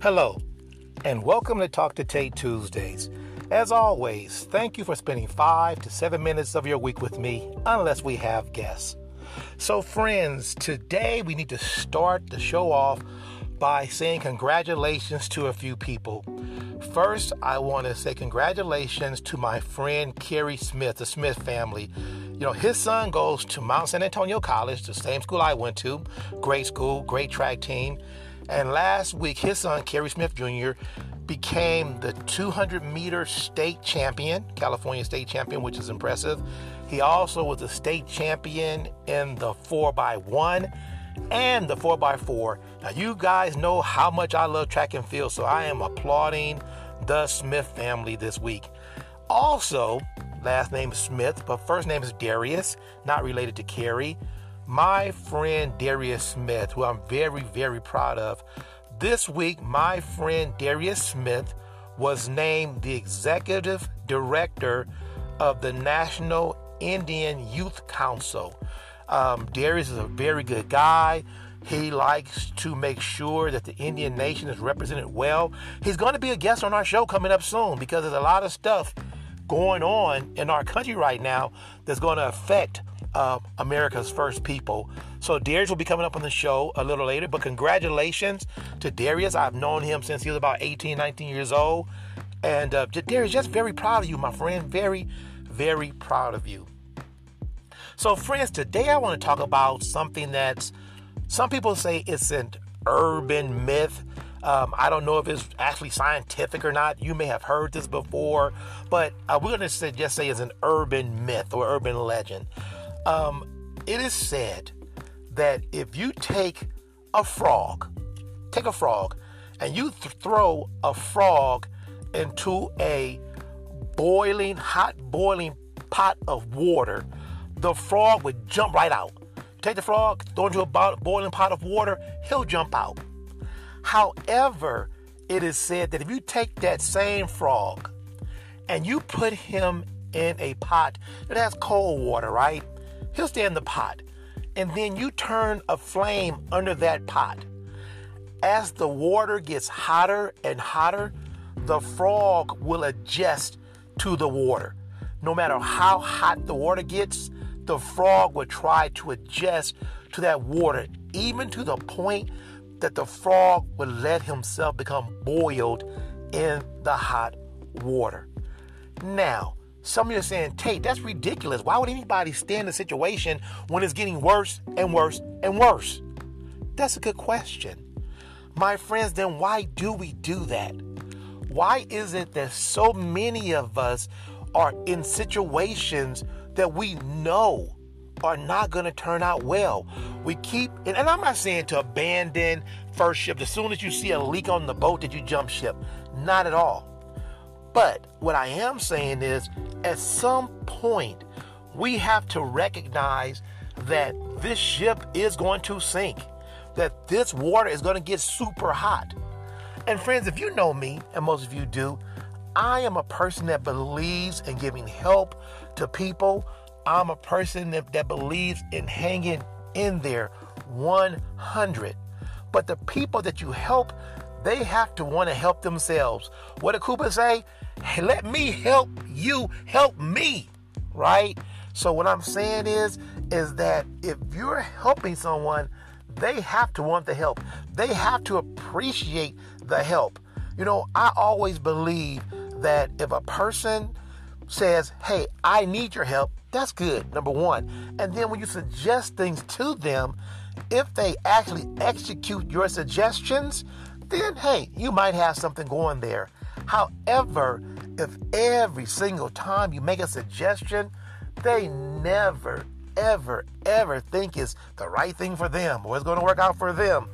Hello, and welcome to Talk to Tate Tuesdays. As always, thank you for spending five to seven minutes of your week with me, unless we have guests. So, friends, today we need to start the show off by saying congratulations to a few people. First, I want to say congratulations to my friend Kerry Smith, the Smith family. You know, his son goes to Mount San Antonio College, the same school I went to. Great school, great track team. And last week, his son, Kerry Smith Jr., became the 200 meter state champion, California state champion, which is impressive. He also was a state champion in the 4x1 and the 4x4. Now, you guys know how much I love track and field, so I am applauding the Smith family this week. Also, last name is Smith, but first name is Darius, not related to Kerry. My friend Darius Smith, who I'm very, very proud of. This week, my friend Darius Smith was named the executive director of the National Indian Youth Council. Um, Darius is a very good guy. He likes to make sure that the Indian nation is represented well. He's going to be a guest on our show coming up soon because there's a lot of stuff going on in our country right now that's going to affect uh, America's first people. So Darius will be coming up on the show a little later. But congratulations to Darius. I've known him since he was about 18, 19 years old. And uh, Darius, just very proud of you, my friend. Very, very proud of you. So, friends, today I want to talk about something that's some people say it's an urban myth. Um, I don't know if it's actually scientific or not. You may have heard this before, but uh, we're going to just say it's an urban myth or urban legend. Um, it is said that if you take a frog, take a frog, and you th- throw a frog into a boiling, hot boiling pot of water, the frog would jump right out. Take the frog, throw into a boiling pot of water, he'll jump out. However, it is said that if you take that same frog and you put him in a pot that has cold water, right? He'll stay in the pot. And then you turn a flame under that pot. As the water gets hotter and hotter, the frog will adjust to the water. No matter how hot the water gets, the frog will try to adjust to that water, even to the point that the frog would let himself become boiled in the hot water. Now, some of you are saying, Tate, that's ridiculous. Why would anybody stay in a situation when it's getting worse and worse and worse? That's a good question. My friends, then why do we do that? Why is it that so many of us are in situations that we know are not going to turn out well. We keep, and, and, I'm not saying to abandon first ship as soon as you see a leak on the boat that you jump ship. Not at all. But what I am saying is, at some point, we have to recognize that this ship is going to sink, that this water is going to get super hot. And friends, if you know me, and most of you do, I am a person that believes in giving help to people. I'm a person that, that believes in hanging in there 100. But the people that you help, they have to want to help themselves. What did Cooper say? Hey, let me help you help me, right? So what I'm saying is, is that if you're helping someone, they have to want the help. They have to appreciate the help. You know, I always believe that if a person says, Hey, I need your help, that's good, number one. And then when you suggest things to them, if they actually execute your suggestions, then hey, you might have something going there. However, if every single time you make a suggestion, they never, ever, ever think it's the right thing for them or it's going to work out for them,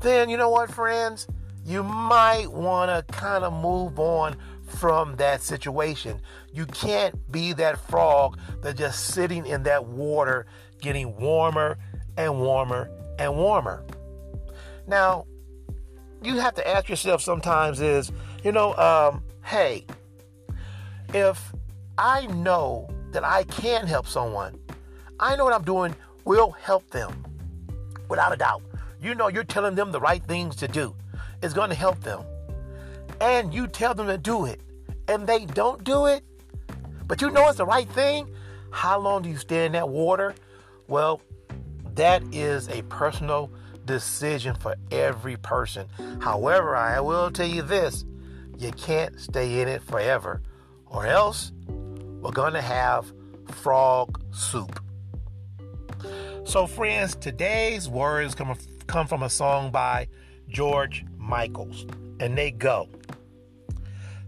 then you know what, friends? You might want to kind of move on from that situation. You can't be that frog that's just sitting in that water getting warmer and warmer and warmer. Now, you have to ask yourself sometimes is, you know, um, hey, if I know that I can help someone, I know what I'm doing will help them without a doubt. You know, you're telling them the right things to do. it's going to help them, and you tell them to do it, and they don't do it, but you know it's the right thing, how long do you stay in that water? Well, that is a personal decision for every person. However, I will tell you this you can't stay in it forever, or else we're going to have frog soup. So, friends, today's words come, come from a song by George Michaels, and they go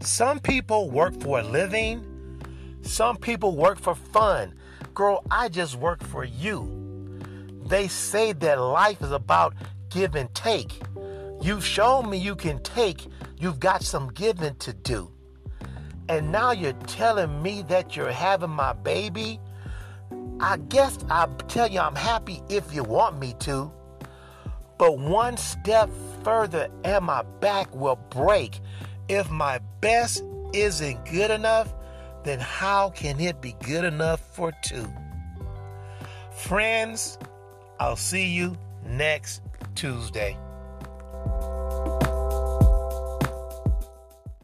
Some people work for a living, some people work for fun. Girl, I just work for you. They say that life is about give and take. You've shown me you can take, you've got some giving to do. And now you're telling me that you're having my baby? I guess I'll tell you I'm happy if you want me to. But one step further and my back will break. If my best isn't good enough, then how can it be good enough for two? Friends, I'll see you next Tuesday.